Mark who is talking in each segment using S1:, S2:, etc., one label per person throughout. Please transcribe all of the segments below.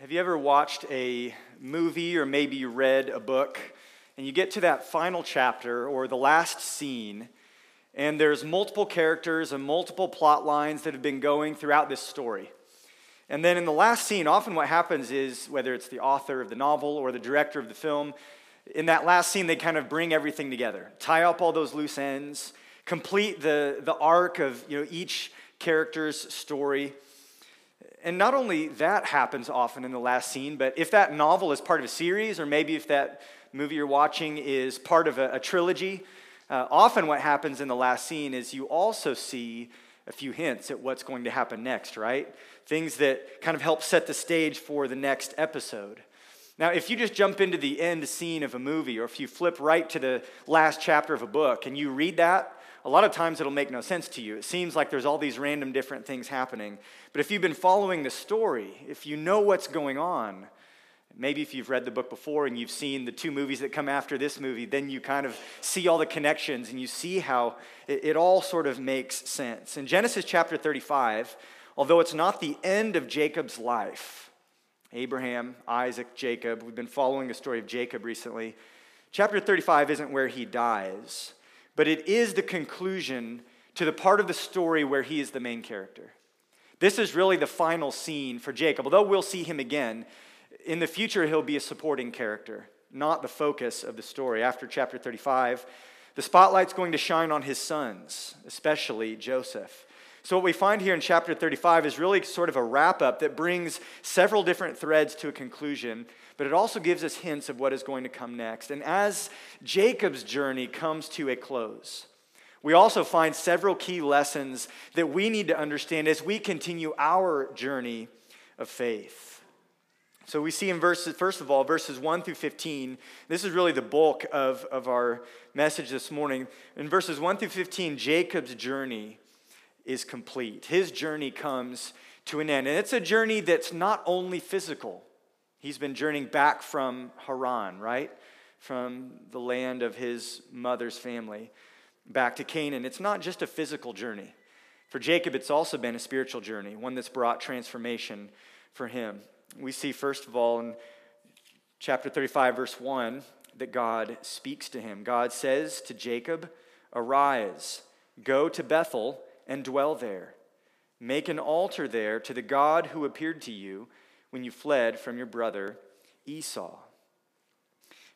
S1: Have you ever watched a movie or maybe read a book and you get to that final chapter or the last scene and there's multiple characters and multiple plot lines that have been going throughout this story. And then in the last scene, often what happens is whether it's the author of the novel or the director of the film, in that last scene, they kind of bring everything together, tie up all those loose ends, complete the, the arc of you know, each character's story. And not only that happens often in the last scene, but if that novel is part of a series, or maybe if that movie you're watching is part of a, a trilogy, uh, often what happens in the last scene is you also see a few hints at what's going to happen next, right? Things that kind of help set the stage for the next episode. Now, if you just jump into the end scene of a movie, or if you flip right to the last chapter of a book and you read that, a lot of times it'll make no sense to you. It seems like there's all these random different things happening. But if you've been following the story, if you know what's going on, maybe if you've read the book before and you've seen the two movies that come after this movie, then you kind of see all the connections and you see how it, it all sort of makes sense. In Genesis chapter 35, although it's not the end of Jacob's life, Abraham, Isaac, Jacob, we've been following the story of Jacob recently. Chapter 35 isn't where he dies but it is the conclusion to the part of the story where he is the main character. This is really the final scene for Jacob. Although we'll see him again, in the future he'll be a supporting character, not the focus of the story. After chapter 35, the spotlight's going to shine on his sons, especially Joseph. So, what we find here in chapter 35 is really sort of a wrap up that brings several different threads to a conclusion but it also gives us hints of what is going to come next. And as Jacob's journey comes to a close, we also find several key lessons that we need to understand as we continue our journey of faith. So we see in verses, first of all, verses 1 through 15. This is really the bulk of, of our message this morning. In verses 1 through 15, Jacob's journey is complete. His journey comes to an end. And it's a journey that's not only physical, He's been journeying back from Haran, right? From the land of his mother's family back to Canaan. It's not just a physical journey. For Jacob, it's also been a spiritual journey, one that's brought transformation for him. We see, first of all, in chapter 35, verse 1, that God speaks to him. God says to Jacob, Arise, go to Bethel and dwell there. Make an altar there to the God who appeared to you when you fled from your brother Esau.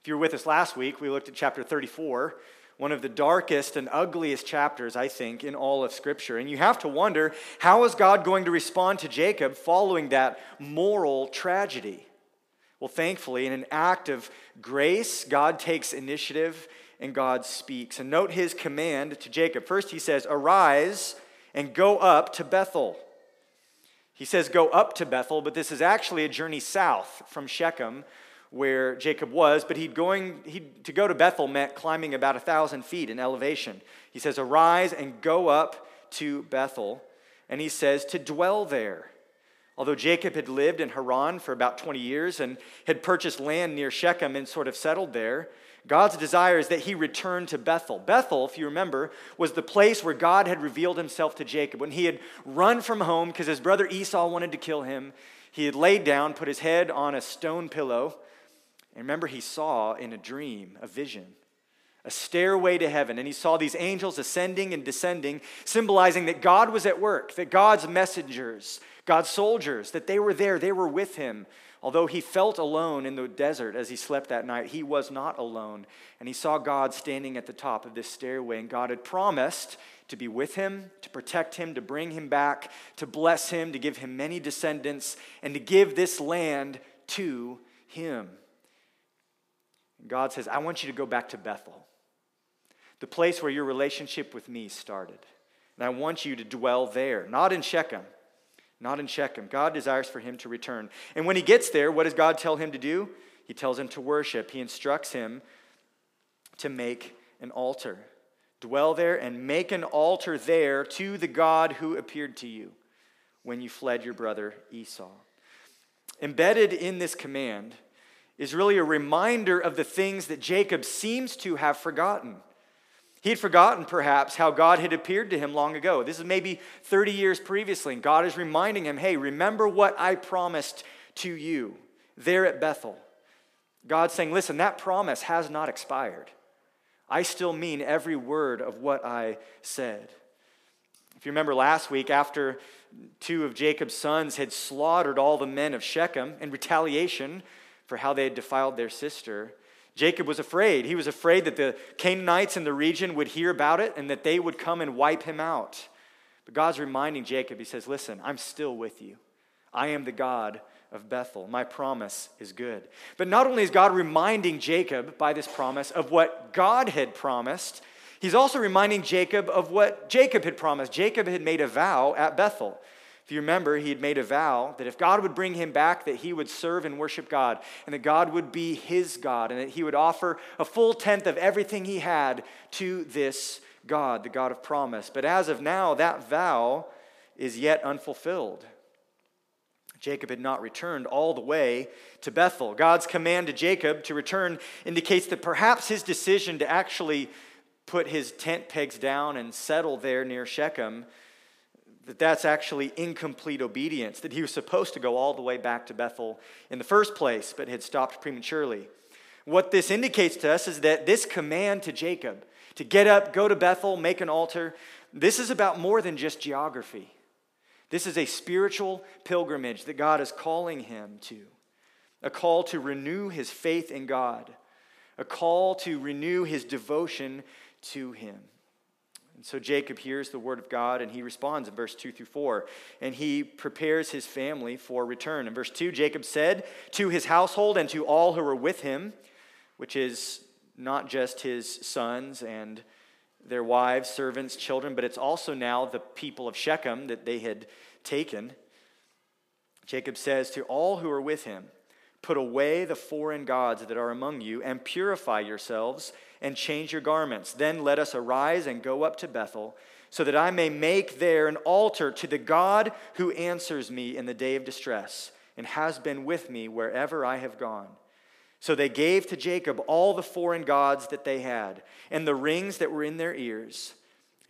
S1: If you were with us last week, we looked at chapter 34, one of the darkest and ugliest chapters, I think, in all of Scripture. And you have to wonder how is God going to respond to Jacob following that moral tragedy? Well, thankfully, in an act of grace, God takes initiative and God speaks. And note his command to Jacob. First, he says, Arise and go up to Bethel. He says, Go up to Bethel, but this is actually a journey south from Shechem, where Jacob was. But he'd going, he'd, to go to Bethel meant climbing about a thousand feet in elevation. He says, Arise and go up to Bethel. And he says, To dwell there. Although Jacob had lived in Haran for about 20 years and had purchased land near Shechem and sort of settled there, God's desire is that he return to Bethel. Bethel, if you remember, was the place where God had revealed himself to Jacob. When he had run from home because his brother Esau wanted to kill him, he had laid down, put his head on a stone pillow. And remember, he saw in a dream, a vision, a stairway to heaven. And he saw these angels ascending and descending, symbolizing that God was at work, that God's messengers, God's soldiers, that they were there, they were with him Although he felt alone in the desert as he slept that night, he was not alone. And he saw God standing at the top of this stairway, and God had promised to be with him, to protect him, to bring him back, to bless him, to give him many descendants, and to give this land to him. And God says, I want you to go back to Bethel, the place where your relationship with me started. And I want you to dwell there, not in Shechem not in Shechem. God desires for him to return. And when he gets there, what does God tell him to do? He tells him to worship. He instructs him to make an altar. Dwell there and make an altar there to the God who appeared to you when you fled your brother Esau. Embedded in this command is really a reminder of the things that Jacob seems to have forgotten. He had forgotten, perhaps, how God had appeared to him long ago. This is maybe 30 years previously, and God is reminding him, hey, remember what I promised to you there at Bethel. God's saying, listen, that promise has not expired. I still mean every word of what I said. If you remember last week, after two of Jacob's sons had slaughtered all the men of Shechem in retaliation for how they had defiled their sister, Jacob was afraid. He was afraid that the Canaanites in the region would hear about it and that they would come and wipe him out. But God's reminding Jacob, He says, Listen, I'm still with you. I am the God of Bethel. My promise is good. But not only is God reminding Jacob by this promise of what God had promised, He's also reminding Jacob of what Jacob had promised. Jacob had made a vow at Bethel. If you remember, he had made a vow that if God would bring him back, that he would serve and worship God, and that God would be his God, and that he would offer a full tenth of everything he had to this God, the God of promise. But as of now, that vow is yet unfulfilled. Jacob had not returned all the way to Bethel. God's command to Jacob to return indicates that perhaps his decision to actually put his tent pegs down and settle there near Shechem that that's actually incomplete obedience, that he was supposed to go all the way back to Bethel in the first place, but had stopped prematurely. What this indicates to us is that this command to Jacob to get up, go to Bethel, make an altar, this is about more than just geography. This is a spiritual pilgrimage that God is calling him to, a call to renew his faith in God, a call to renew his devotion to him. And so Jacob hears the word of God and he responds in verse 2 through 4. And he prepares his family for return. In verse 2, Jacob said to his household and to all who were with him, which is not just his sons and their wives, servants, children, but it's also now the people of Shechem that they had taken. Jacob says to all who are with him, Put away the foreign gods that are among you and purify yourselves and change your garments. Then let us arise and go up to Bethel, so that I may make there an altar to the God who answers me in the day of distress and has been with me wherever I have gone. So they gave to Jacob all the foreign gods that they had and the rings that were in their ears.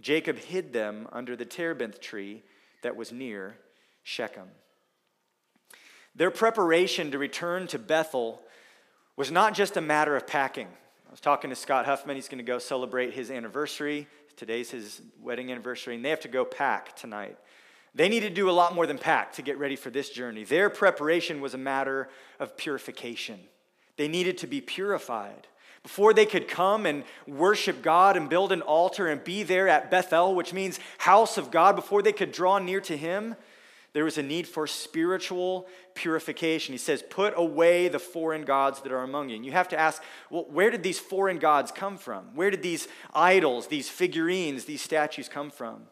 S1: Jacob hid them under the terebinth tree that was near Shechem. Their preparation to return to Bethel was not just a matter of packing I was talking to Scott Huffman. He's going to go celebrate his anniversary. Today's his wedding anniversary, and they have to go pack tonight. They need to do a lot more than pack to get ready for this journey. Their preparation was a matter of purification. They needed to be purified. Before they could come and worship God and build an altar and be there at Bethel, which means house of God, before they could draw near to Him, there was a need for spiritual purification. He says, Put away the foreign gods that are among you. And you have to ask, well, where did these foreign gods come from? Where did these idols, these figurines, these statues come from?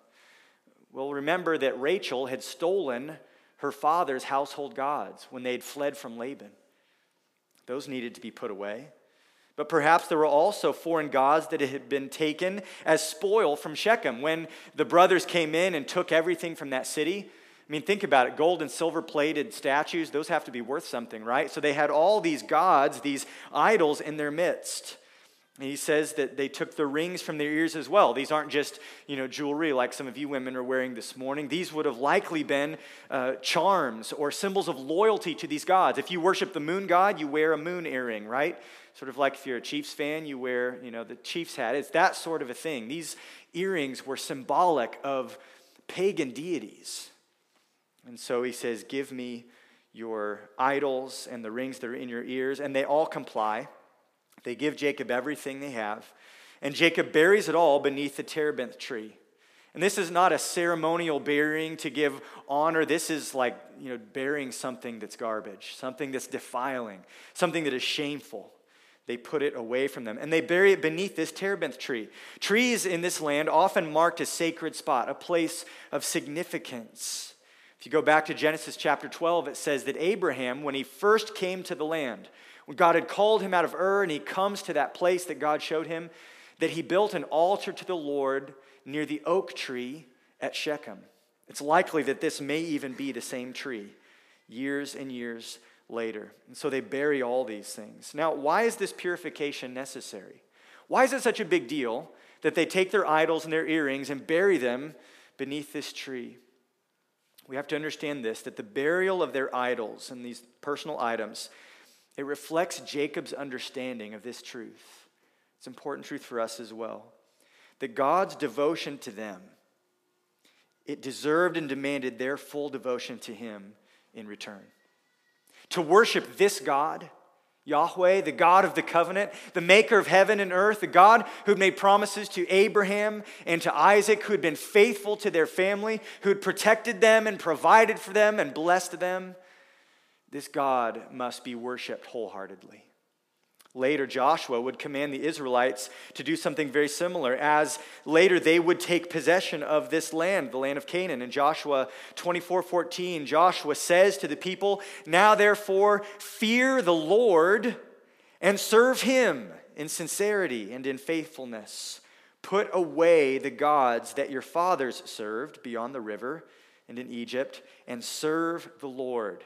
S1: Well, remember that Rachel had stolen her father's household gods when they had fled from Laban. Those needed to be put away. But perhaps there were also foreign gods that had been taken as spoil from Shechem. When the brothers came in and took everything from that city, I mean, think about it gold and silver plated statues, those have to be worth something, right? So they had all these gods, these idols in their midst. And he says that they took the rings from their ears as well. These aren't just, you know, jewelry like some of you women are wearing this morning. These would have likely been uh, charms or symbols of loyalty to these gods. If you worship the moon god, you wear a moon earring, right? Sort of like if you're a Chiefs fan, you wear, you know, the Chiefs hat. It's that sort of a thing. These earrings were symbolic of pagan deities. And so he says, Give me your idols and the rings that are in your ears. And they all comply. They give Jacob everything they have. And Jacob buries it all beneath the terebinth tree. And this is not a ceremonial burying to give honor. This is like, you know, burying something that's garbage, something that's defiling, something that is shameful. They put it away from them. And they bury it beneath this terebinth tree. Trees in this land often marked a sacred spot, a place of significance. If you go back to Genesis chapter 12, it says that Abraham, when he first came to the land, when God had called him out of Ur and he comes to that place that God showed him, that he built an altar to the Lord near the oak tree at Shechem. It's likely that this may even be the same tree years and years later. And so they bury all these things. Now, why is this purification necessary? Why is it such a big deal that they take their idols and their earrings and bury them beneath this tree? We have to understand this that the burial of their idols and these personal items, it reflects Jacob's understanding of this truth. It's important truth for us as well. That God's devotion to them, it deserved and demanded their full devotion to him in return. To worship this God, Yahweh, the God of the covenant, the maker of heaven and earth, the God who made promises to Abraham and to Isaac, who had been faithful to their family, who had protected them and provided for them and blessed them, this God must be worshiped wholeheartedly. Later, Joshua would command the Israelites to do something very similar, as later they would take possession of this land, the land of Canaan. In Joshua 24 14, Joshua says to the people, Now therefore, fear the Lord and serve him in sincerity and in faithfulness. Put away the gods that your fathers served beyond the river and in Egypt, and serve the Lord.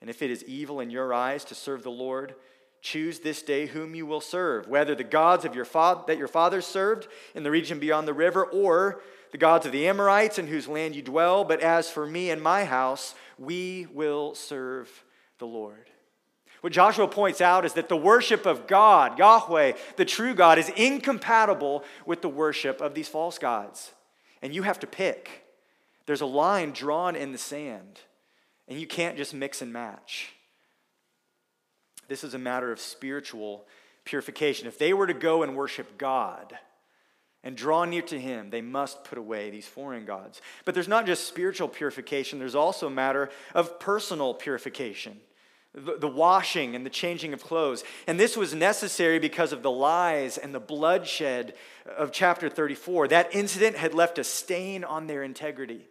S1: And if it is evil in your eyes to serve the Lord, Choose this day whom you will serve, whether the gods of your fa- that your fathers served in the region beyond the river, or the gods of the Amorites in whose land you dwell. But as for me and my house, we will serve the Lord. What Joshua points out is that the worship of God, Yahweh, the true God, is incompatible with the worship of these false gods. And you have to pick. There's a line drawn in the sand, and you can't just mix and match. This is a matter of spiritual purification. If they were to go and worship God and draw near to Him, they must put away these foreign gods. But there's not just spiritual purification, there's also a matter of personal purification. The, washing and the changing of clothes. And this was necessary because of the lies and the bloodshed of chapter 34. That incident had left a stain on their integrity.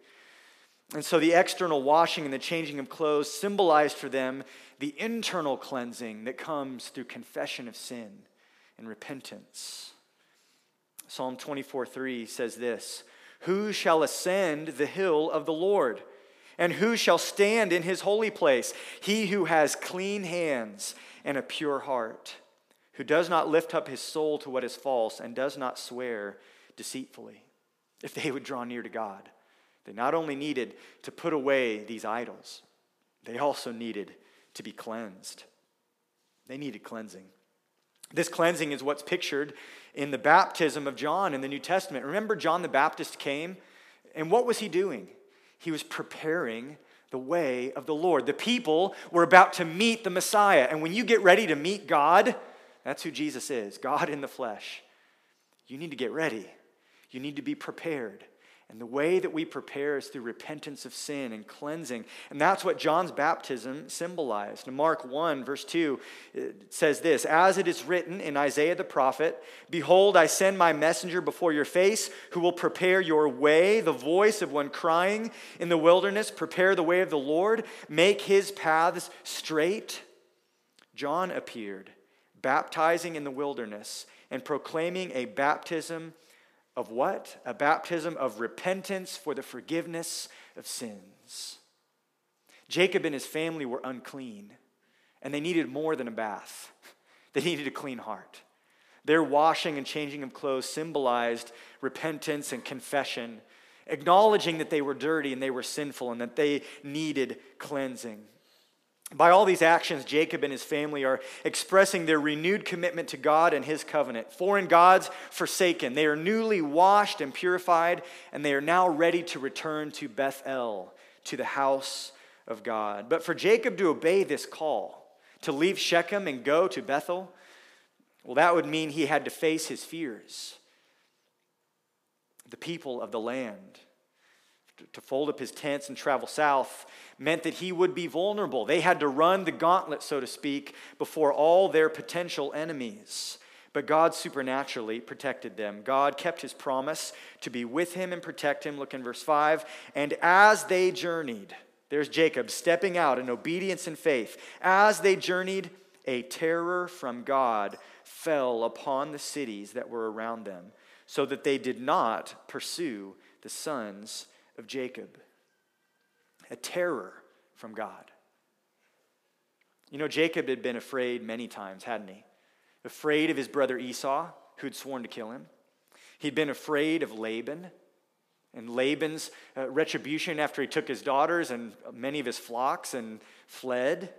S1: And so the external washing and the changing of clothes symbolized for them the internal cleansing that comes through confession of sin and repentance. Psalm 24 3 says this Who shall ascend the hill of the Lord? And who shall stand in his holy place? He who has clean hands and a pure heart, who does not lift up his soul to what is false and does not swear deceitfully. If they would draw near to God, they not only needed to put away these idols, they also needed to be cleansed. They needed cleansing. This cleansing is what's pictured in the baptism of John in the New Testament. Remember, John the Baptist came, and what was he doing? He was preparing the way of the Lord. The people were about to meet the Messiah. And when you get ready to meet God, that's who Jesus is God in the flesh. You need to get ready, you need to be prepared. And the way that we prepare is through repentance of sin and cleansing. And that's what John's baptism symbolized. In Mark 1, verse 2, it says this As it is written in Isaiah the prophet, Behold, I send my messenger before your face, who will prepare your way, the voice of one crying in the wilderness, Prepare the way of the Lord, make his paths straight. John appeared, baptizing in the wilderness and proclaiming a baptism of what? A baptism of repentance for the forgiveness of sins. Jacob and his family were unclean, and they needed more than a bath. They needed a clean heart. Their washing and changing of clothes symbolized repentance and confession, acknowledging that they were dirty and they were sinful and that they needed cleansing. By all these actions, Jacob and his family are expressing their renewed commitment to God and his covenant. Foreign gods forsaken. They are newly washed and purified, and they are now ready to return to Bethel, to the house of God. But for Jacob to obey this call, to leave Shechem and go to Bethel, well, that would mean he had to face his fears. The people of the land to fold up his tents and travel south meant that he would be vulnerable. They had to run the gauntlet, so to speak, before all their potential enemies. But God supernaturally protected them. God kept his promise to be with him and protect him. Look in verse 5. And as they journeyed, there's Jacob stepping out in obedience and faith. As they journeyed, a terror from God fell upon the cities that were around them, so that they did not pursue the sons of Jacob, a terror from God. You know, Jacob had been afraid many times, hadn't he? Afraid of his brother Esau, who'd sworn to kill him. He'd been afraid of Laban, And Laban's uh, retribution after he took his daughters and many of his flocks and fled.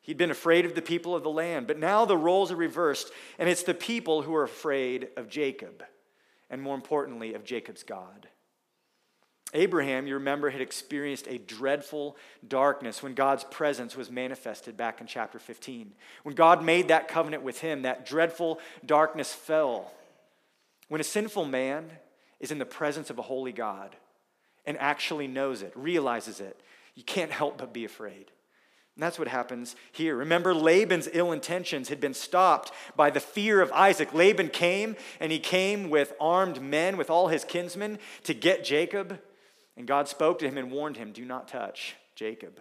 S1: He'd been afraid of the people of the land, but now the roles are reversed, and it's the people who are afraid of Jacob, and more importantly, of Jacob's God. Abraham, you remember, had experienced a dreadful darkness when God's presence was manifested back in chapter 15. When God made that covenant with him, that dreadful darkness fell. When a sinful man is in the presence of a holy God and actually knows it, realizes it, you can't help but be afraid. And that's what happens here. Remember, Laban's ill intentions had been stopped by the fear of Isaac. Laban came, and he came with armed men, with all his kinsmen, to get Jacob. And God spoke to him and warned him, Do not touch Jacob.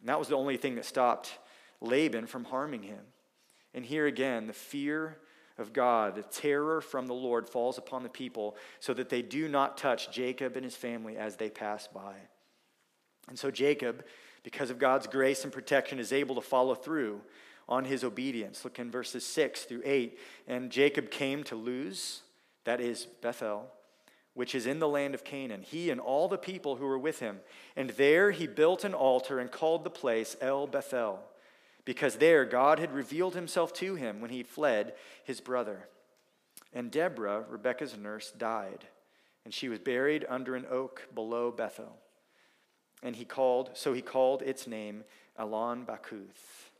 S1: And that was the only thing that stopped Laban from harming him. And here again, the fear of God, the terror from the Lord falls upon the people so that they do not touch Jacob and his family as they pass by. And so Jacob, because of God's grace and protection, is able to follow through on his obedience. Look in verses 6 through 8. And Jacob came to Luz, that is Bethel which is in the land of Canaan, he and all the people who were with him. And there he built an altar and called the place El Bethel, because there God had revealed himself to him when he fled his brother. And Deborah, Rebekah's nurse, died, and she was buried under an oak below Bethel. And he called, so he called its name Allon Bachuth.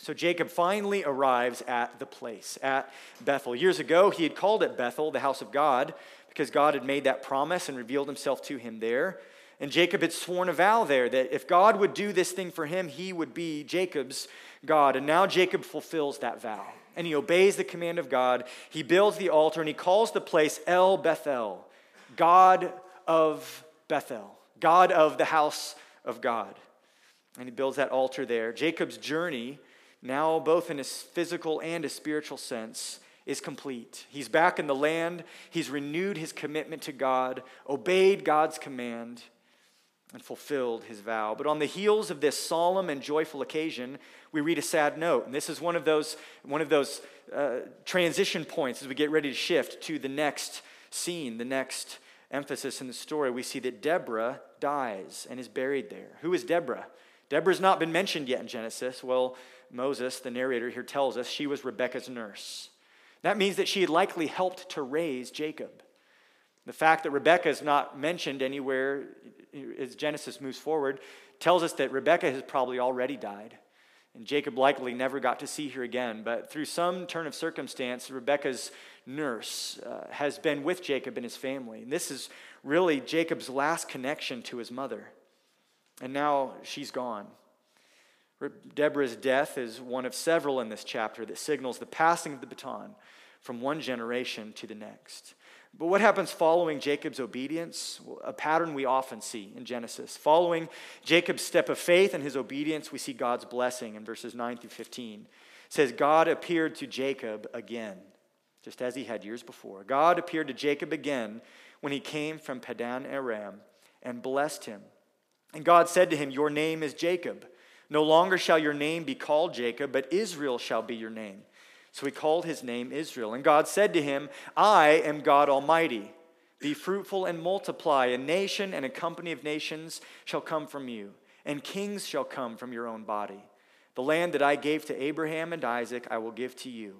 S1: So Jacob finally arrives at the place, at Bethel. Years ago, he had called it Bethel, the house of God, because God had made that promise and revealed himself to him there. And Jacob had sworn a vow there that if God would do this thing for him, he would be Jacob's God. And now Jacob fulfills that vow. And he obeys the command of God. He builds the altar and he calls the place El Bethel, God of Bethel, God of the house of God. And he builds that altar there. Jacob's journey, now both in a physical and a spiritual sense, is complete. He's back in the land. He's renewed his commitment to God, obeyed God's command, and fulfilled his vow. But on the heels of this solemn and joyful occasion, we read a sad note. And this is one of those, one of those uh, transition points as we get ready to shift to the next scene, the next emphasis in the story. We see that Deborah dies and is buried there. Who is Deborah? Deborah's not been mentioned yet in Genesis. Well, Moses, the narrator here, tells us she was Rebekah's nurse. That means that she had likely helped to raise Jacob. The fact that Rebekah is not mentioned anywhere as Genesis moves forward tells us that Rebekah has probably already died. And Jacob likely never got to see her again. But through some turn of circumstance, Rebekah's nurse uh, has been with Jacob and his family. And this is really Jacob's last connection to his mother. And now she's gone. Deborah's death is one of several in this chapter that signals the passing of the baton from one generation to the next. But what happens following Jacob's obedience? A pattern we often see in Genesis. Following Jacob's step of faith and his obedience, we see God's blessing in verses 9 through 15. It says, God appeared to Jacob again, just as he had years before. God appeared to Jacob again when he came from Padan Aram and blessed him. And God said to him, Your name is Jacob. No longer shall your name be called Jacob, but Israel shall be your name. So he called his name Israel. And God said to him, I am God Almighty. Be fruitful and multiply. A nation and a company of nations shall come from you, and kings shall come from your own body. The land that I gave to Abraham and Isaac, I will give to you,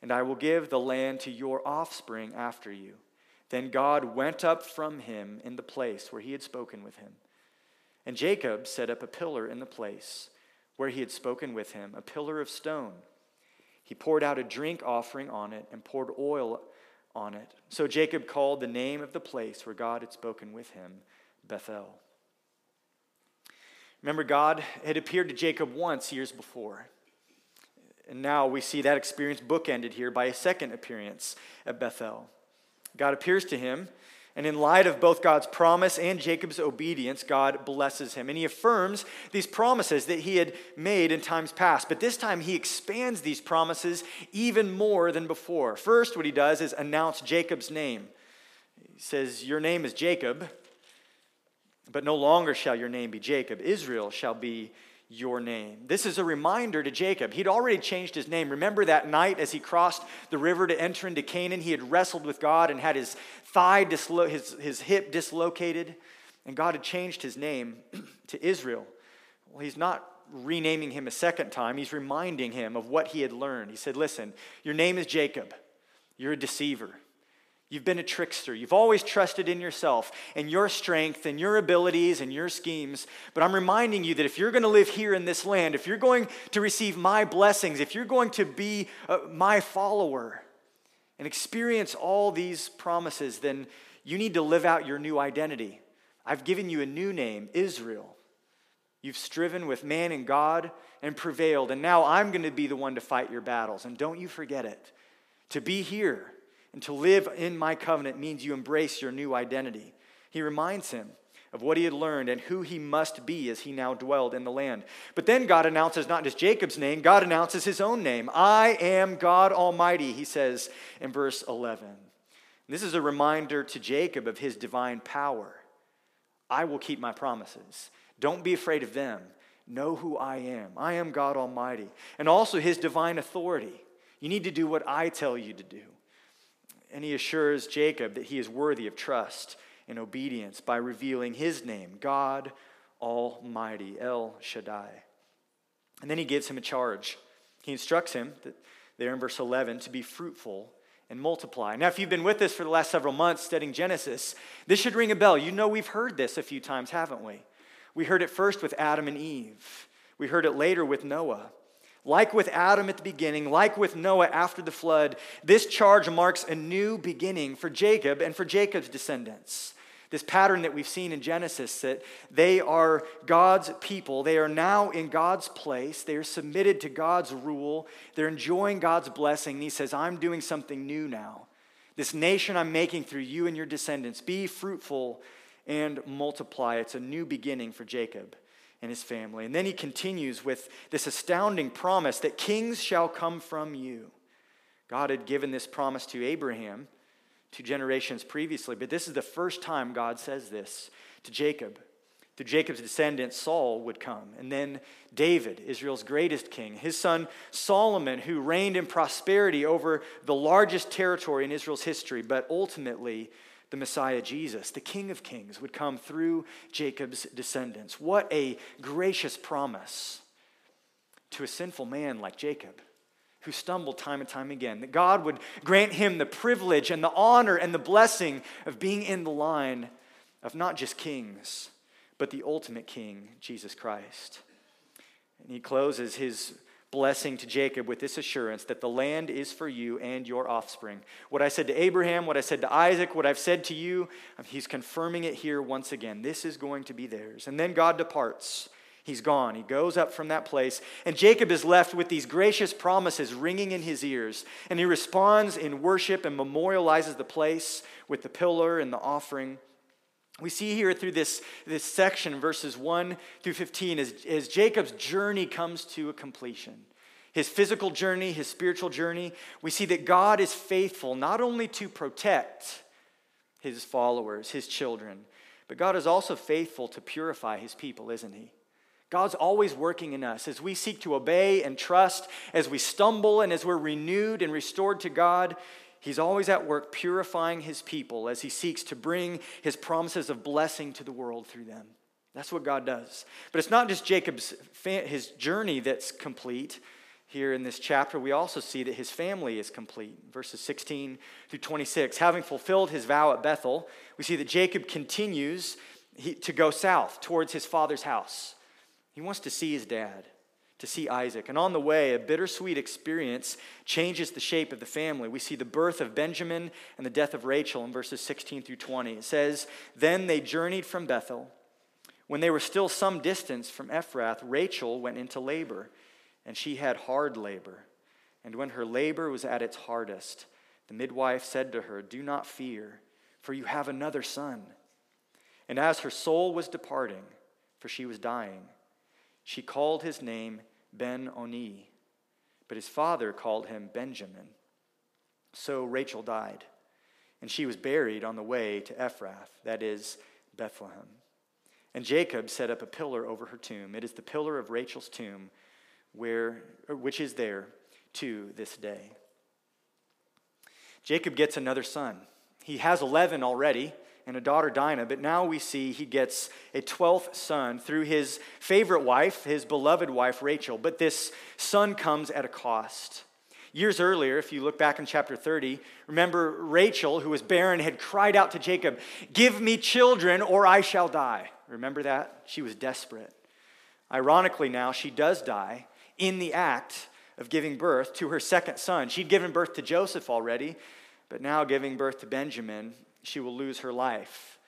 S1: and I will give the land to your offspring after you. Then God went up from him in the place where he had spoken with him. And Jacob set up a pillar in the place where he had spoken with him, a pillar of stone. He poured out a drink offering on it and poured oil on it. So Jacob called the name of the place where God had spoken with him Bethel. Remember, God had appeared to Jacob once years before. And now we see that experience bookended here by a second appearance at Bethel. God appears to him and in light of both God's promise and Jacob's obedience, God blesses him. And he affirms these promises that he had made in times past. But this time he expands these promises even more than before. First, what he does is announce Jacob's name. He says, Your name is Jacob, but no longer shall your name be Jacob. Israel shall be your name. This is a reminder to Jacob. He'd already changed his name. Remember that night as he crossed the river to enter into Canaan? He had wrestled with God and had his thigh, dislo- his, his hip dislocated, and God had changed his name to Israel. Well, he's not renaming him a second time, he's reminding him of what he had learned. He said, Listen, your name is Jacob, you're a deceiver. You've been a trickster. You've always trusted in yourself and your strength and your abilities and your schemes. But I'm reminding you that if you're going to live here in this land, if you're going to receive my blessings, if you're going to be uh, my follower and experience all these promises, then you need to live out your new identity. I've given you a new name, Israel. You've striven with man and God and prevailed, and now I'm going to be the one to fight your battles. And don't you forget it. To be here and to live in my covenant means you embrace your new identity. He reminds him of what he had learned and who he must be as he now dwelled in the land. But then God announces not just Jacob's name, God announces his own name. I am God Almighty, he says in verse 11. This is a reminder to Jacob of his divine power. I will keep my promises. Don't be afraid of them. Know who I am. I am God Almighty. And also his divine authority. You need to do what I tell you to do. And he assures Jacob that he is worthy of trust and obedience by revealing his name, God Almighty, El Shaddai. And then he gives him a charge. He instructs him, that, there in verse 11, to be fruitful and multiply. Now, if you've been with us for the last several months studying Genesis, this should ring a bell. You know we've heard this a few times, haven't we? We heard it first with Adam and Eve, we heard it later with Noah. Like with Adam at the beginning, like with Noah after the flood, this charge marks a new beginning for Jacob and for Jacob's descendants. This pattern that we've seen in Genesis that they are God's people. They are now in God's place. They are submitted to God's rule. They're enjoying God's blessing. And he says, I'm doing something new now. This nation I'm making through you and your descendants. Be fruitful and multiply. It's a new beginning for Jacob and his family. And then he continues with this astounding promise that kings shall come from you. God had given this promise to Abraham two generations previously, but this is the first time God says this to Jacob. To Jacob's descendant, Saul would come. And then David, Israel's greatest king. His son Solomon, who reigned in prosperity over the largest territory in Israel's history, but ultimately the Messiah Jesus, the King of Kings, would come through Jacob's descendants. What a gracious promise to a sinful man like Jacob, who stumbled time and time again, that God would grant him the privilege and the honor and the blessing of being in the line of not just kings, but the ultimate King, Jesus Christ. And he closes his blessing to Jacob with this assurance that the land is for you and your offspring. What I said to Abraham, what I said to Isaac, what I've said to you, um, he's confirming it here once again. This is going to be theirs. And then God departs. He's gone. He goes up from that place. And Jacob is left with these gracious promises ringing in his ears. And he responds in worship and memorializes the place with the pillar and the offering. We see here through this, this section, verses 1 through 15, as, as Jacob's journey comes to a completion. His physical journey, his spiritual journey, we see that God is faithful not only to protect his followers, his children, but God is also faithful to purify his people, isn't he? God's always working in us as we seek to obey and trust, as we stumble and as we're renewed and restored to God. He's always at work purifying his people as he seeks to bring his promises of blessing to the world through them. That's what God does. But it's not just Jacob's his journey that's complete. Here in this chapter, we also see that his family is complete. Verses 16 through 26. Having fulfilled his vow at Bethel, we see that Jacob continues to go south towards his father's house. He wants to see his dad to see Isaac. And on the way, a bittersweet experience changes the shape of the family. We see the birth of Benjamin and the death of Rachel in verses 16 through 20. It says, Then they journeyed from Bethel. When they were still some distance from Ephrath, Rachel went into labor, and she had hard labor. And when her labor was at its hardest, the midwife said to her, Do not fear, for you have another son. And as her soul was departing, for she was dying, she called his name Ben Oni, but his father called him Benjamin. So Rachel died, and she was buried on the way to Ephrath, that is, Bethlehem. And Jacob set up a pillar over her tomb. It is the pillar of Rachel's tomb, where, which is there to this day. Jacob gets another son. He has 11 already and a daughter, Dinah, but now we see he gets a 12th son through his favorite wife, his beloved wife, Rachel. But this son comes at a cost. Years earlier, if you look back in chapter 30, remember Rachel, who was barren, had cried out to Jacob, Give me children or I shall die. Remember that? She was desperate. Ironically, now she does die in the act of giving birth to her second son. She'd given birth to Joseph already, but now giving birth to Benjamin, she will lose her life.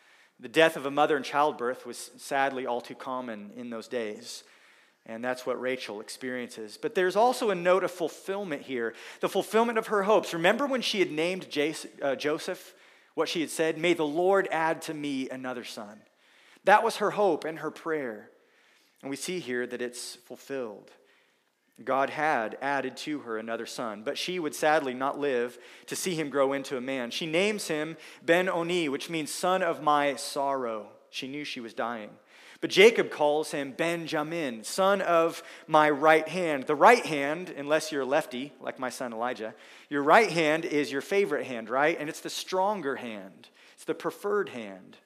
S1: The death of a mother in childbirth was sadly all too common in those days. And that's what Rachel experiences. But there's also a note of fulfillment here the fulfillment of her hopes. Remember when she had named uh, Joseph, what she had said? May the Lord add to me another son. That was her hope and her prayer. And we see here that it's fulfilled. God had added to her another son, but she would sadly not live to see him grow into a man. She names him Ben Oni, which means son of my sorrow. She knew she was dying. But Jacob calls him Benjamin, son of my right hand. The right hand, unless you're a lefty, like my son Elijah, your right hand is your favorite hand, right? And it's the stronger hand, it's the preferred hand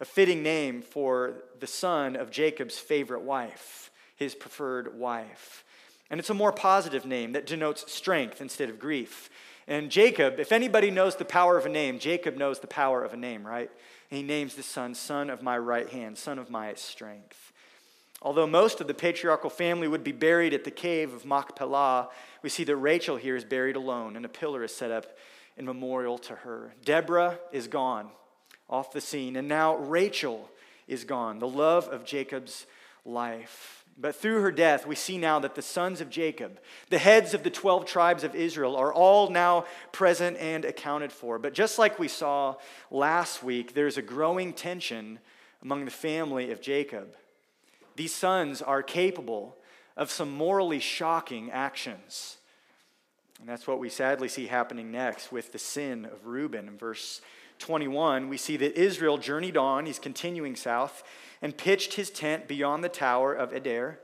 S1: a fitting name for the son of Jacob's favorite wife, his preferred wife. And it's a more positive name that denotes strength instead of grief. And Jacob, if anybody knows the power of a name, Jacob knows the power of a name, right? And he names the son, son of my right hand, son of my strength. Although most of the patriarchal family would be buried at the cave of Machpelah, we see that Rachel here is buried alone, and a pillar is set up in memorial to her. Deborah is gone off the scene. And now Rachel is gone, the love of Jacob's life. But through her death, we see now that the sons of Jacob, the heads of the 12 tribes of Israel, are all now present and accounted for. But just like we saw last week, there's a growing tension among the family of Jacob. These sons are capable of some morally shocking actions. And that's what we sadly see happening next with the sin of Reuben in verse 21, we see that Israel journeyed on, he's continuing south, and pitched his tent beyond the tower of Eder.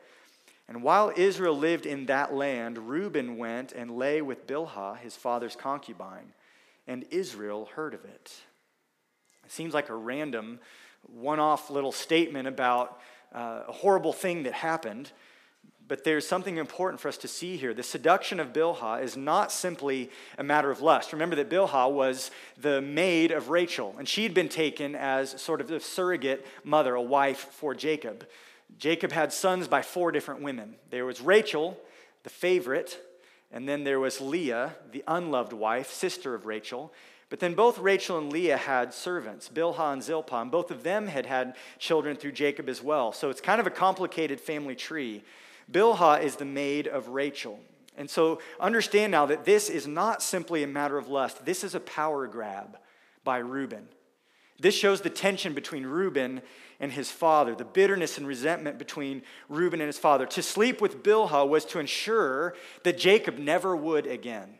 S1: And while Israel lived in that land, Reuben went and lay with Bilhah, his father's concubine, and Israel heard of it. It seems like a random, one off little statement about uh, a horrible thing that happened. But there's something important for us to see here. The seduction of Bilhah is not simply a matter of lust. Remember that Bilhah was the maid of Rachel, and she'd been taken as sort of the surrogate mother, a wife for Jacob. Jacob had sons by four different women. There was Rachel, the favorite, and then there was Leah, the unloved wife, sister of Rachel. But then both Rachel and Leah had servants, Bilhah and Zilpah, and both of them had had children through Jacob as well. So it's kind of a complicated family tree. Bilhah is the maid of Rachel. And so understand now that this is not simply a matter of lust, this is a power grab by Reuben. This shows the tension between Reuben and his father, the bitterness and resentment between Reuben and his father. To sleep with Bilhah was to ensure that Jacob never would again.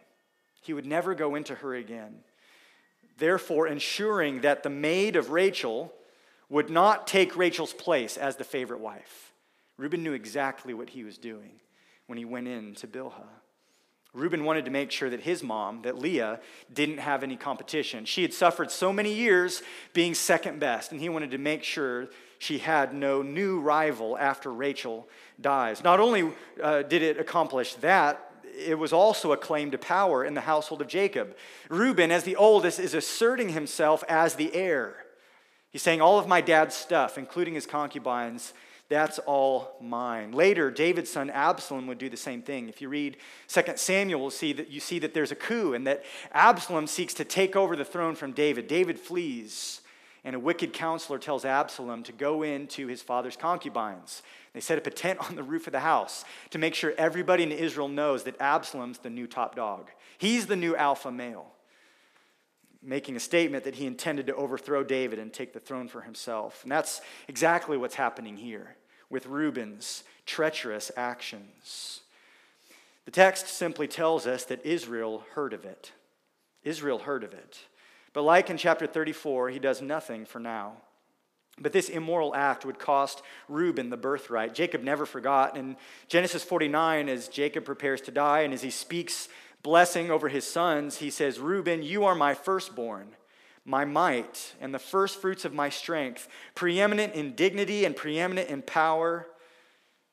S1: He would never go into her again. Therefore, ensuring that the maid of Rachel would not take Rachel's place as the favorite wife. Reuben knew exactly what he was doing when he went in to Bilhah. Reuben wanted to make sure that his mom, that Leah, didn't have any competition. She had suffered so many years being second best, and he wanted to make sure she had no new rival after Rachel dies. Not only uh, did it accomplish that, it was also a claim to power in the household of Jacob. Reuben, as the oldest, is asserting himself as the heir. He's saying, All of my dad's stuff, including his concubines, that's all mine. Later, David's son Absalom would do the same thing. If you read 2 Samuel, we'll see that you see that there's a coup and that Absalom seeks to take over the throne from David. David flees, and a wicked counselor tells Absalom to go into his father's concubines. They set up a tent on the roof of the house to make sure everybody in Israel knows that Absalom's the new top dog. He's the new alpha male making a statement that he intended to overthrow David and take the throne for himself. And that's exactly what's happening here with Reuben's treacherous actions. The text simply tells us that Israel heard of it. Israel heard of it. But like in chapter 34, he does nothing for now. But this immoral act would cost Reuben the birthright. Jacob never forgot. In Genesis 49, as Jacob prepares to die and as he speaks blessing over his sons, he says, Reuben, you are my firstborn, my might, and the firstfruits of my strength, preeminent in dignity and preeminent in power.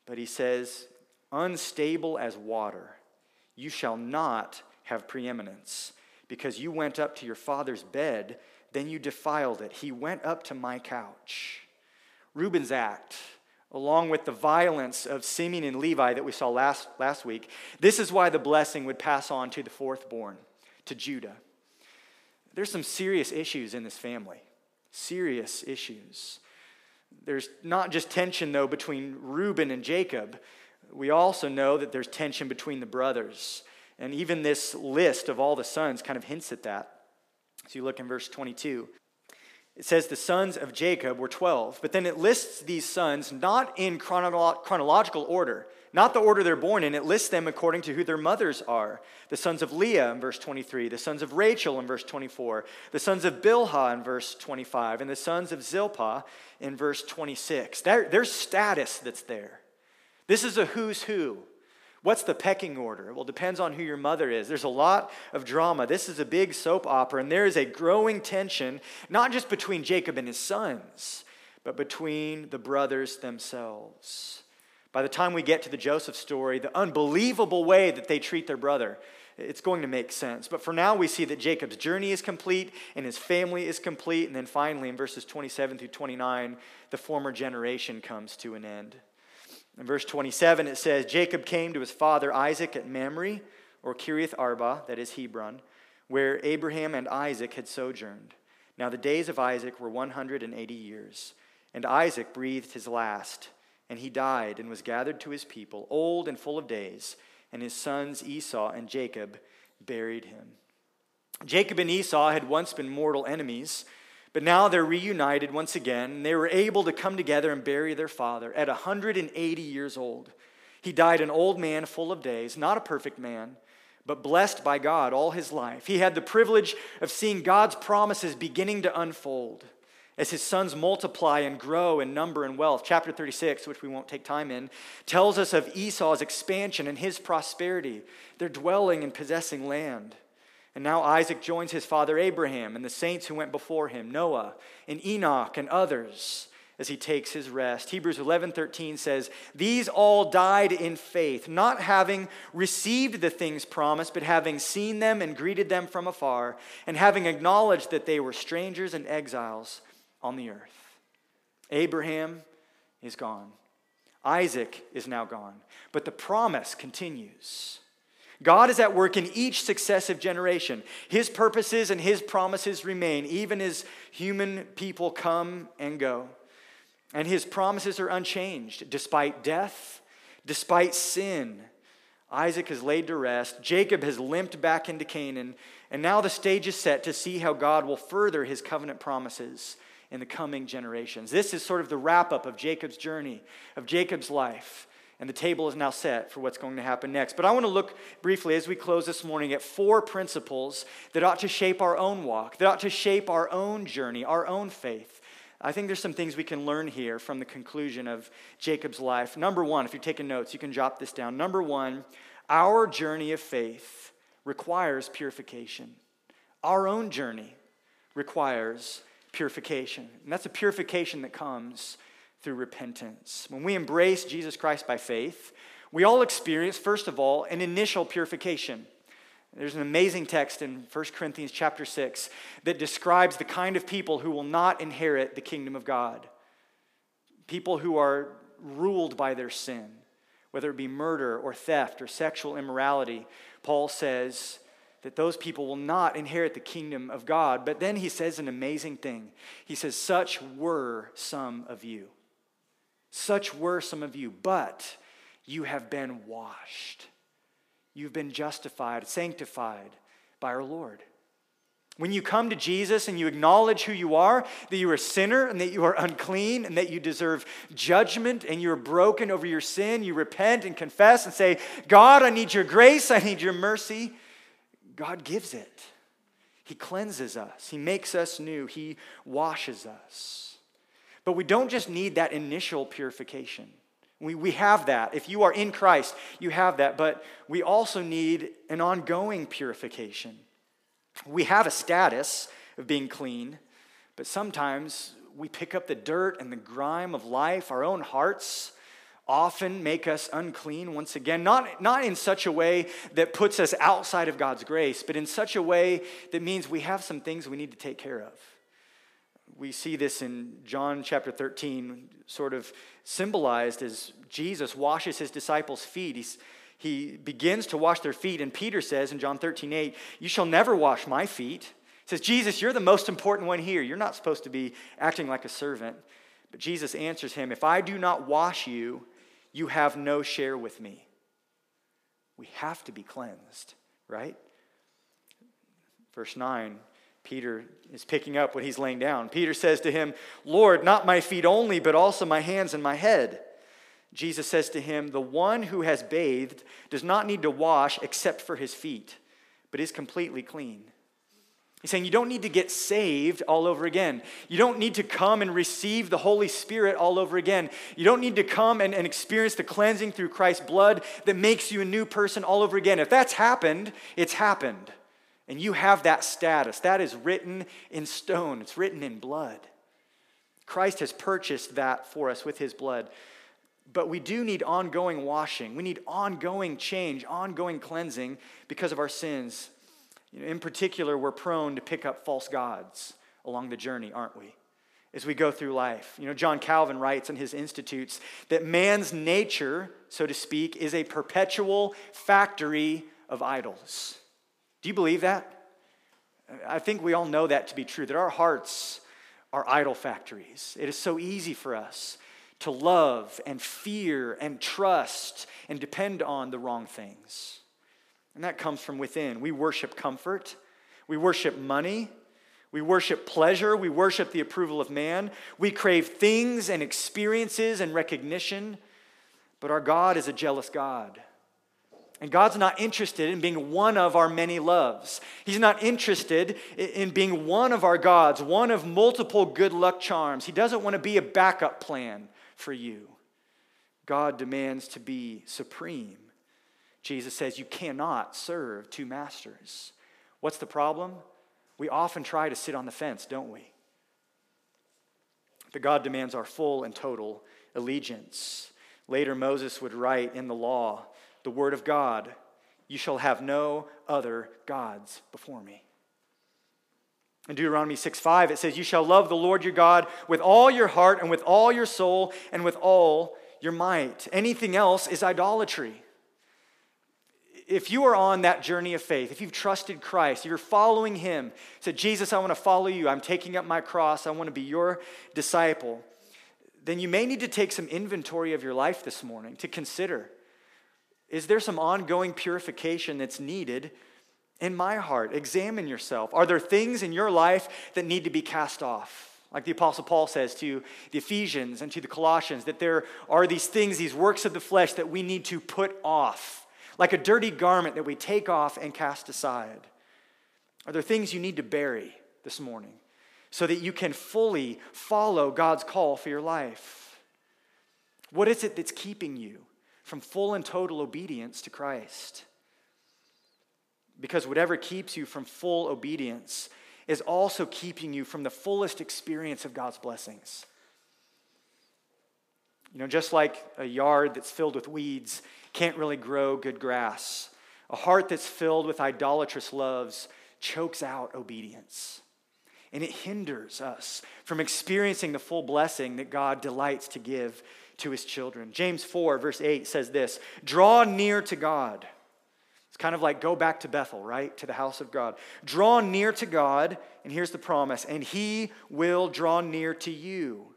S1: But he says, unstable as water, you shall not have preeminence, because you went up to your father's bed then you defiled it. He went up to my couch. Reuben's act, along with the violence of Simeon and Levi that we saw last, last week, this is why the blessing would pass on to the fourth born, to Judah. There's some serious issues in this family. Serious issues. There's not just tension, though, between Reuben and Jacob. We also know that there's tension between the brothers. And even this list of all the sons kind of hints at that. So you look in verse 22. It says the sons of Jacob were 12, but then it lists these sons not in chronolo- chronological order, not the order they're born in. It lists them according to who their mothers are. The sons of Leah in verse 23, the sons of Rachel in verse 24, the sons of Bilhah in verse 25, and the sons of Zilpah in verse 26. there's status that's there. This is a who's who. What's the pecking order? Well, it depends on who your mother is. There's a lot of drama. This is a big soap opera, and there is a growing tension, not just between Jacob and his sons, but between the brothers themselves. By the time we get to the Joseph story, the unbelievable way that they treat their brother, it's going to make sense. But for now, we see that Jacob's journey is complete and his family is complete. And then finally, in verses 27 through 29, the former generation comes to an end. In verse 27, it says Jacob came to his father Isaac at Mamre, or Kiriath Arba, that is Hebron, where Abraham and Isaac had sojourned. Now the days of Isaac were 180 years, and Isaac breathed his last, and he died and was gathered to his people, old and full of days, and his sons Esau and Jacob buried him. Jacob and Esau had once been mortal enemies. But now they're reunited once again. And They were able to come together and bury their father at 180 years old. He died an old man full of days, not a perfect man, but blessed by God all his life. He had the privilege of seeing God's promises beginning to unfold as his sons multiply and grow in number and wealth. Chapter 36, which we won't take time in, tells us of Esau's expansion and his prosperity. They're dwelling and possessing land. And now Isaac joins his father Abraham and the saints who went before him, Noah and Enoch and others, as he takes his rest. Hebrews 11:13 says, "These all died in faith, not having received the things promised, but having seen them and greeted them from afar, and having acknowledged that they were strangers and exiles on the earth." Abraham is gone. Isaac is now gone, but the promise continues. God is at work in each successive generation. His purposes and his promises remain, even as human people come and go. And his promises are unchanged despite death, despite sin. Isaac has laid to rest. Jacob has limped back into Canaan. And now the stage is set to see how God will further his covenant promises in the coming generations. This is sort of the wrap up of Jacob's journey, of Jacob's life. And the table is now set for what's going to happen next. But I want to look briefly as we close this morning at four principles that ought to shape our own walk, that ought to shape our own journey, our own faith. I think there's some things we can learn here from the conclusion of Jacob's life. Number one, if you're taking notes, you can jot this down. Number one, our journey of faith requires purification. Our own journey requires purification. And that's a purification that comes through repentance. When we embrace Jesus Christ by faith, we all experience, first of all, an initial purification. There's an amazing text in 1 Corinthians chapter 6 that describes the kind of people who will not inherit the kingdom of God. People who are ruled by their sin, whether it be murder or theft or sexual immorality. Paul says that those people will not inherit the kingdom of God. But then he says an amazing thing. He says, Such were some of you. Such were some of you, but you have been washed. You've been justified, sanctified by our Lord. When you come to Jesus and you acknowledge who you are, that you are a sinner and that you are unclean and that you deserve judgment and you are broken over your sin, you repent and confess and say, God, I need your grace, I need your mercy. God gives it. He cleanses us, He makes us new, He washes us. But we don't just need that initial purification. We, we have that. If you are in Christ, you have that. But we also need an ongoing purification. We have a status of being clean, but sometimes we pick up the dirt and the grime of life, our own hearts often make us unclean once again, not, not in such a way that puts us outside of God's grace, but in such a way that means we have some things we need to take care of. We see this in John chapter 13, sort of symbolized as Jesus washes his disciples' feet. He's, he begins to wash their feet, and Peter says in John 13, 8, You shall never wash my feet. He says, Jesus, you're the most important one here. You're not supposed to be acting like a servant. But Jesus answers him, If I do not wash you, you have no share with me. We have to be cleansed, right? Verse 9, Peter is picking up what he's laying down. Peter says to him, Lord, not my feet only, but also my hands and my head. Jesus says to him, The one who has bathed does not need to wash except for his feet, but is completely clean. He's saying you don't need to get saved all over again. You don't need to come and receive the Holy Spirit all over again. You don't need to come and, and experience the cleansing through Christ's blood that makes you a new person all over again. If that's happened, it's happened. And you have that status. That is written in stone, it's written in blood. Christ has purchased that for us with his blood. But we do need ongoing washing. We need ongoing change, ongoing cleansing because of our sins. You know, in particular, we're prone to pick up false gods along the journey, aren't we? As we go through life. You know, John Calvin writes in his Institutes that man's nature, so to speak, is a perpetual factory of idols. Do you believe that? I think we all know that to be true, that our hearts are idol factories. It is so easy for us to love and fear and trust and depend on the wrong things. And that comes from within. We worship comfort, we worship money, we worship pleasure, we worship the approval of man, we crave things and experiences and recognition. But our God is a jealous God. And God's not interested in being one of our many loves. He's not interested in being one of our gods, one of multiple good luck charms. He doesn't want to be a backup plan for you. God demands to be supreme. Jesus says you cannot serve two masters. What's the problem? We often try to sit on the fence, don't we? But God demands our full and total allegiance. Later, Moses would write in the law, the word of God, you shall have no other gods before me. In Deuteronomy 6 5, it says, You shall love the Lord your God with all your heart and with all your soul and with all your might. Anything else is idolatry if you are on that journey of faith, if you've trusted Christ, you're following Him, said, Jesus, I want to follow you, I'm taking up my cross, I want to be your disciple, then you may need to take some inventory of your life this morning to consider is there some ongoing purification that's needed in my heart? Examine yourself. Are there things in your life that need to be cast off? Like the Apostle Paul says to the Ephesians and to the Colossians, that there are these things, these works of the flesh that we need to put off like a dirty garment that we take off and cast aside? Are there things you need to bury this morning so that you can fully follow God's call for your life? What is it that's keeping you from full and total obedience to Christ? Because whatever keeps you from full obedience is also keeping you from the fullest experience of God's blessings. You know, just like a yard that's filled with weeds can't really grow good grass. A heart that's filled with idolatrous loves chokes out obedience. And it hinders us from experiencing the full blessing that God delights to give to his children. James 4, verse 8 says this Draw near to God. It's kind of like go back to Bethel, right? To the house of God. Draw near to God, and here's the promise, and he will draw near to you.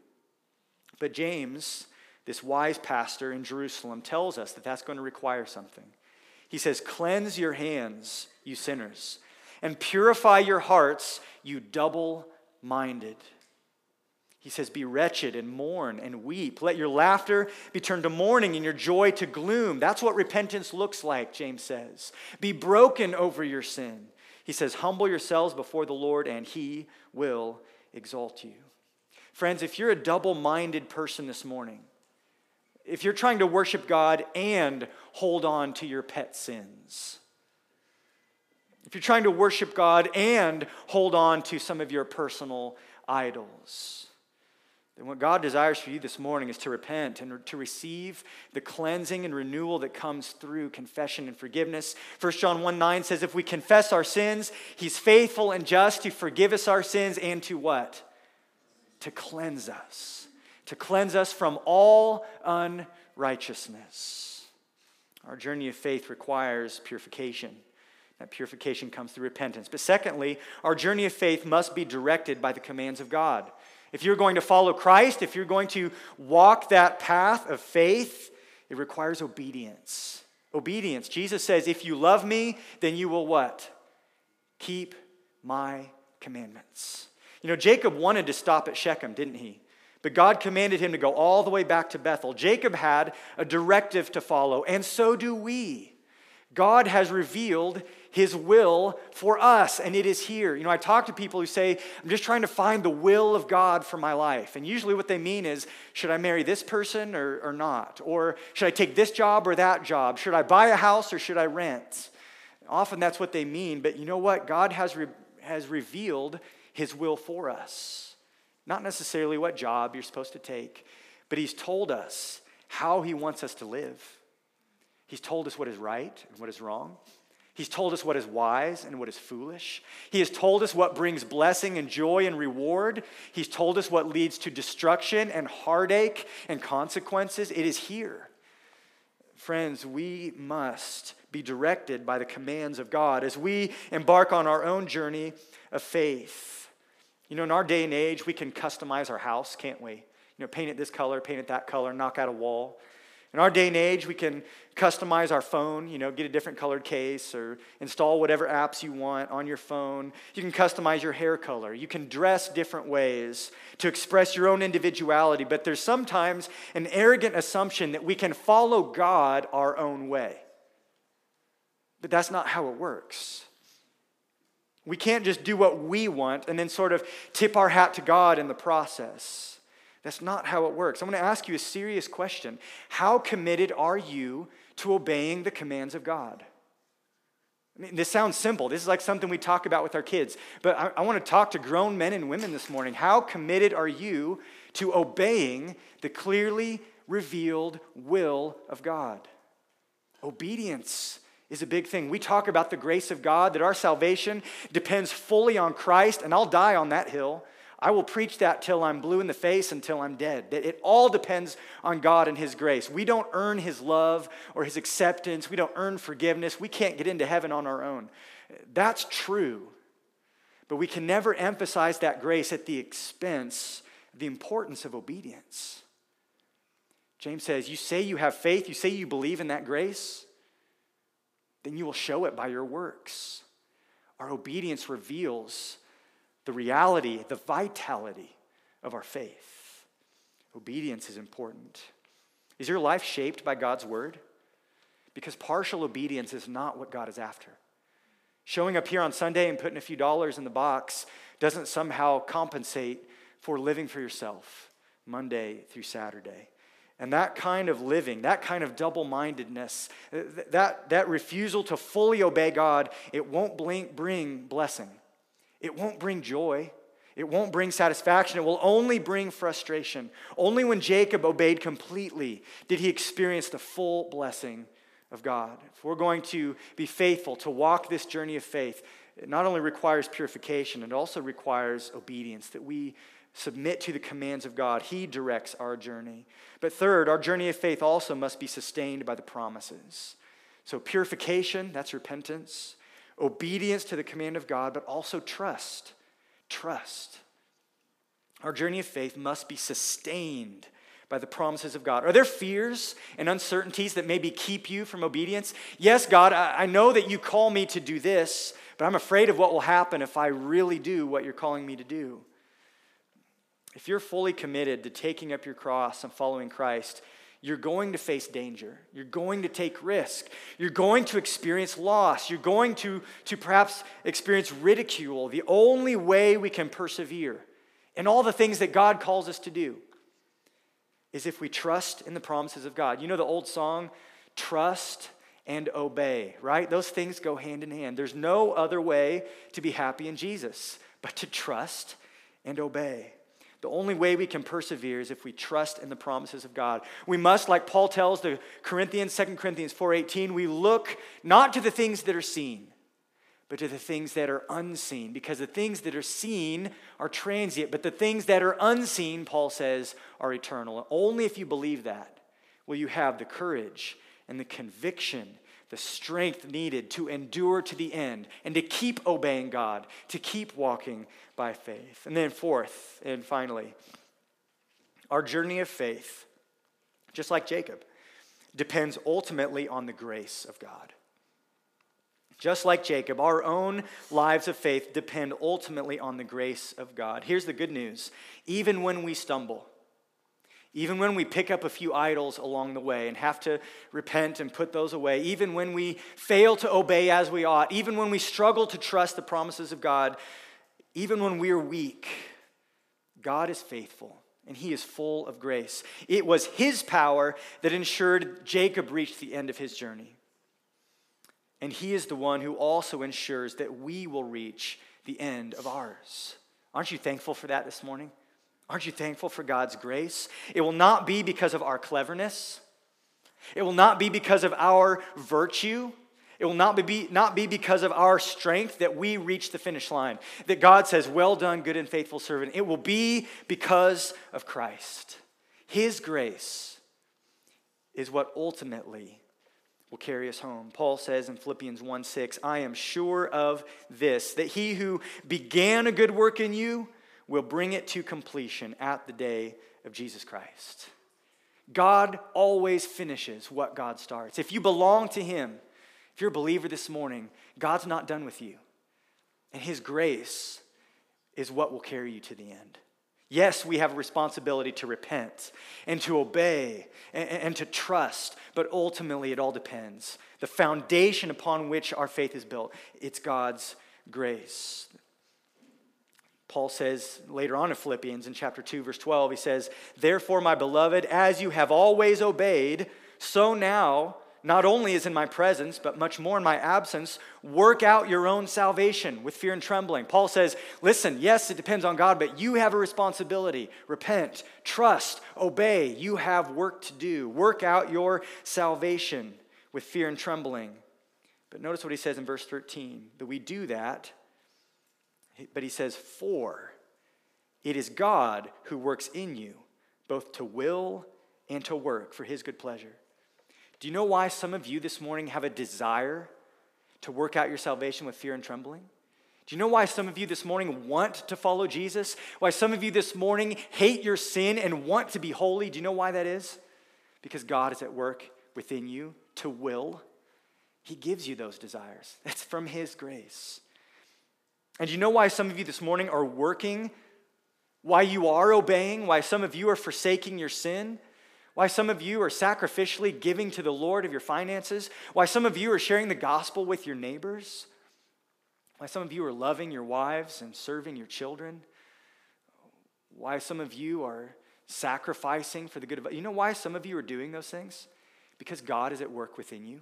S1: But James this wise pastor in Jerusalem tells us that that's going to require something. He says, Cleanse your hands, you sinners, and purify your hearts, you double minded. He says, Be wretched and mourn and weep. Let your laughter be turned to mourning and your joy to gloom. That's what repentance looks like, James says. Be broken over your sin. He says, Humble yourselves before the Lord, and he will exalt you. Friends, if you're a double minded person this morning, if you're trying to worship God and hold on to your pet sins, if you're trying to worship God and hold on to some of your personal idols, then what God desires for you this morning is to repent and to receive the cleansing and renewal that comes through confession and forgiveness. 1 John 1 9 says, If we confess our sins, He's faithful and just to forgive us our sins and to what? To cleanse us. To cleanse us from all unrighteousness. Our journey of faith requires purification. That purification comes through repentance. But secondly, our journey of faith must be directed by the commands of God. If you're going to follow Christ, if you're going to walk that path of faith, it requires obedience. Obedience. Jesus says, if you love me, then you will what? Keep my commandments. You know, Jacob wanted to stop at Shechem, didn't he? But God commanded him to go all the way back to Bethel. Jacob had a directive to follow, and so do we. God has revealed his will for us, and it is here. You know, I talk to people who say, I'm just trying to find the will of God for my life. And usually what they mean is, should I marry this person or, or not? Or should I take this job or that job? Should I buy a house or should I rent? Often that's what they mean, but you know what? God has, re- has revealed his will for us. Not necessarily what job you're supposed to take, but he's told us how he wants us to live. He's told us what is right and what is wrong. He's told us what is wise and what is foolish. He has told us what brings blessing and joy and reward. He's told us what leads to destruction and heartache and consequences. It is here. Friends, we must be directed by the commands of God as we embark on our own journey of faith. You know, in our day and age, we can customize our house, can't we? You know, paint it this color, paint it that color, knock out a wall. In our day and age, we can customize our phone, you know, get a different colored case or install whatever apps you want on your phone. You can customize your hair color. You can dress different ways to express your own individuality, but there's sometimes an arrogant assumption that we can follow God our own way. But that's not how it works. We can't just do what we want and then sort of tip our hat to God in the process. That's not how it works. I'm going to ask you a serious question. How committed are you to obeying the commands of God? I mean, this sounds simple. This is like something we talk about with our kids. But I, I want to talk to grown men and women this morning. How committed are you to obeying the clearly revealed will of God? Obedience is a big thing. We talk about the grace of God, that our salvation depends fully on Christ, and I'll die on that hill. I will preach that till I'm blue in the face until I'm dead. That it all depends on God and His grace. We don't earn His love or His acceptance. We don't earn forgiveness. We can't get into heaven on our own. That's true. But we can never emphasize that grace at the expense the importance of obedience. James says, You say you have faith, you say you believe in that grace, then you will show it by your works. Our obedience reveals the reality, the vitality of our faith. Obedience is important. Is your life shaped by God's word? Because partial obedience is not what God is after. Showing up here on Sunday and putting a few dollars in the box doesn't somehow compensate for living for yourself Monday through Saturday. And that kind of living, that kind of double mindedness, that, that refusal to fully obey God, it won't bring blessing. It won't bring joy. It won't bring satisfaction. It will only bring frustration. Only when Jacob obeyed completely did he experience the full blessing of God. If we're going to be faithful to walk this journey of faith, it not only requires purification, it also requires obedience, that we submit to the commands of God. He directs our journey. But third, our journey of faith also must be sustained by the promises. So, purification, that's repentance obedience to the command of God, but also trust. Trust. Our journey of faith must be sustained by the promises of God. Are there fears and uncertainties that maybe keep you from obedience? Yes, God, I know that you call me to do this, but I'm afraid of what will happen if I really do what you're calling me to do. If you're fully committed to taking up your cross and following Christ, you're going to face danger. You're going to take risk. You're going to experience loss. You're going to, to perhaps experience ridicule. The only way we can persevere in all the things that God calls us to do is if we trust in the promises of God. You know the old song, Trust and Obey, right? Those things go hand in hand. There's no other way to be happy in Jesus but to trust and obey. The only way we can persevere is if we trust in the promises of God. We must, like Paul tells the Corinthians, 2 Corinthians 4:18, we look not to the things that are seen, but to the things that are unseen. Because the things that are seen are transient, but the things that are unseen, Paul says, are eternal. Only if you believe that will you have the courage and the conviction the strength needed to endure to the end and to keep obeying God, to keep walking by faith. And then, fourth and finally, our journey of faith, just like Jacob, depends ultimately on the grace of God. Just like Jacob, our own lives of faith depend ultimately on the grace of God. Here's the good news even when we stumble, even when we pick up a few idols along the way and have to repent and put those away, even when we fail to obey as we ought, even when we struggle to trust the promises of God, even when we are weak, God is faithful and he is full of grace. It was his power that ensured Jacob reached the end of his journey. And he is the one who also ensures that we will reach the end of ours. Aren't you thankful for that this morning? Aren't you thankful for God's grace? It will not be because of our cleverness. It will not be because of our virtue. It will not be, not be because of our strength that we reach the finish line, that God says, Well done, good and faithful servant. It will be because of Christ. His grace is what ultimately will carry us home. Paul says in Philippians 1 6, I am sure of this, that he who began a good work in you will bring it to completion at the day of Jesus Christ. God always finishes what God starts. If you belong to Him, if you're a believer this morning, God's not done with you. And His grace is what will carry you to the end. Yes, we have a responsibility to repent and to obey and, and, to trust, but ultimately it all depends. The foundation upon which our faith is built, it's God's grace. Paul says later on in Philippians in chapter 2, verse 12, he says, Therefore, my beloved, as you have always obeyed, so now, not only is in my presence, but much more in my absence, work out your own salvation with fear and trembling. Paul says, Listen, yes, it depends on God, but you have a responsibility. Repent, trust, obey. You have work to do. Work out your salvation with fear and trembling. But notice what he says in verse 13 that we do that but he says, For it is God who works in you, both to will and to work for his good pleasure. Do you know why some of you this morning have a desire to work out your salvation with fear and trembling? Do you know why some of you this morning want to follow Jesus? Why some of you this morning hate your sin and want to be holy? Do you know why that is? Because God is at work within you to will. He gives you those desires. That's from His grace. And you know why some of you this morning are working? Why you are obeying? Why some of you are forsaking your sin? Why some of you are sacrificially giving to the Lord of your finances? Why some of you are sharing the gospel with your neighbors? Why some of you are loving your wives and serving your children? Why some of you are sacrificing for the good of you know why some of you are doing those things? Because God is at work within you.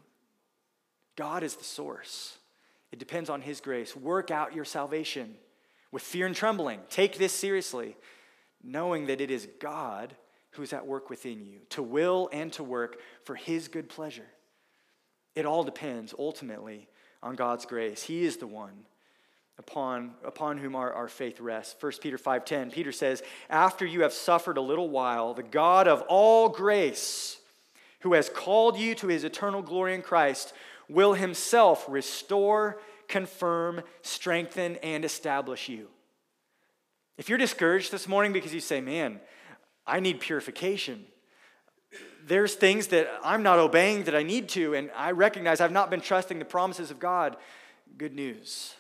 S1: God is the source. It depends on His grace. Work out your salvation with fear and trembling. Take this seriously, knowing that it is God who's at work within you to will and to work for His good pleasure. It all depends ultimately on God's grace. He is the one upon, upon whom our, our faith rests. 1 Peter 5:10, Peter says, After you have suffered a little while, the God of all grace, who has called you to his eternal glory in Christ, will himself restore, confirm, strengthen, and establish you. If you're discouraged this morning because you say, man, I need purification, there's things that I'm not obeying that I need to, and I recognize I've not been trusting the promises of God. Good news.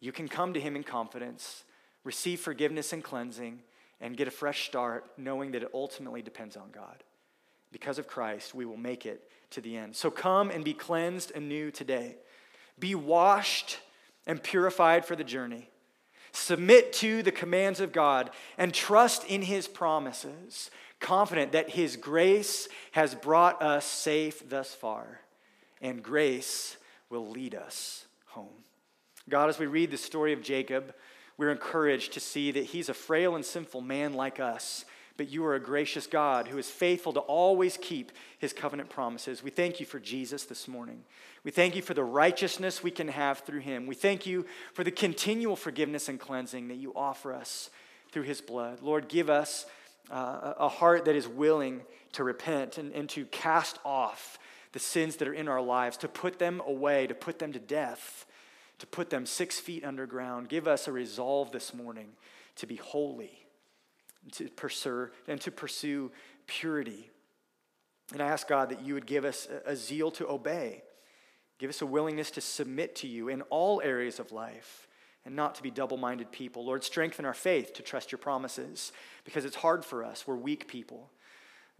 S1: You can come to Him in confidence, receive forgiveness and cleansing, and get a fresh start, knowing that it ultimately depends on God. Because of Christ, we will make it to the end. So come and be cleansed anew today. Be washed and purified for the journey. submit to the commands of God, and trust in his promises, confident that his grace has brought us safe thus far, and grace will lead us home. God, as we read the story of Jacob, we're encouraged to see that he's a frail and sinful man like us, but you are a gracious God who is faithful to always keep his covenant promises. We thank you for Jesus this morning. We thank you for the righteousness we can have through him. We thank you for the continual forgiveness and cleansing that you offer us through his blood. Lord, give us uh, a heart that is willing to repent and, and to cast off the sins that are in our lives, to put them away, to put them to death, to put them six feet underground. Give us a resolve this morning to be holy to pursue, and to pursue purity. And I ask God that you would give us a, zeal to obey, give us a willingness to submit to you in all areas of life and not to be double minded people. Lord, strengthen our faith to trust your promises because it's hard for us. We're weak people.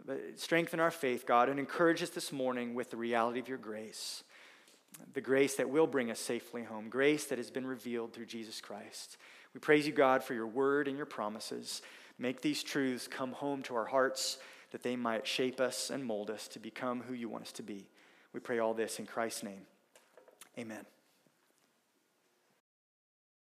S1: But strengthen our faith, God, and encourage us this morning with the reality of your grace. The grace that will bring us safely home, grace that has been revealed through Jesus Christ. We praise you, God, for your word and your promises. Make these truths come home to our hearts that they might shape us and mold us to become who you want us to be. We pray all this in Christ's name. Amen.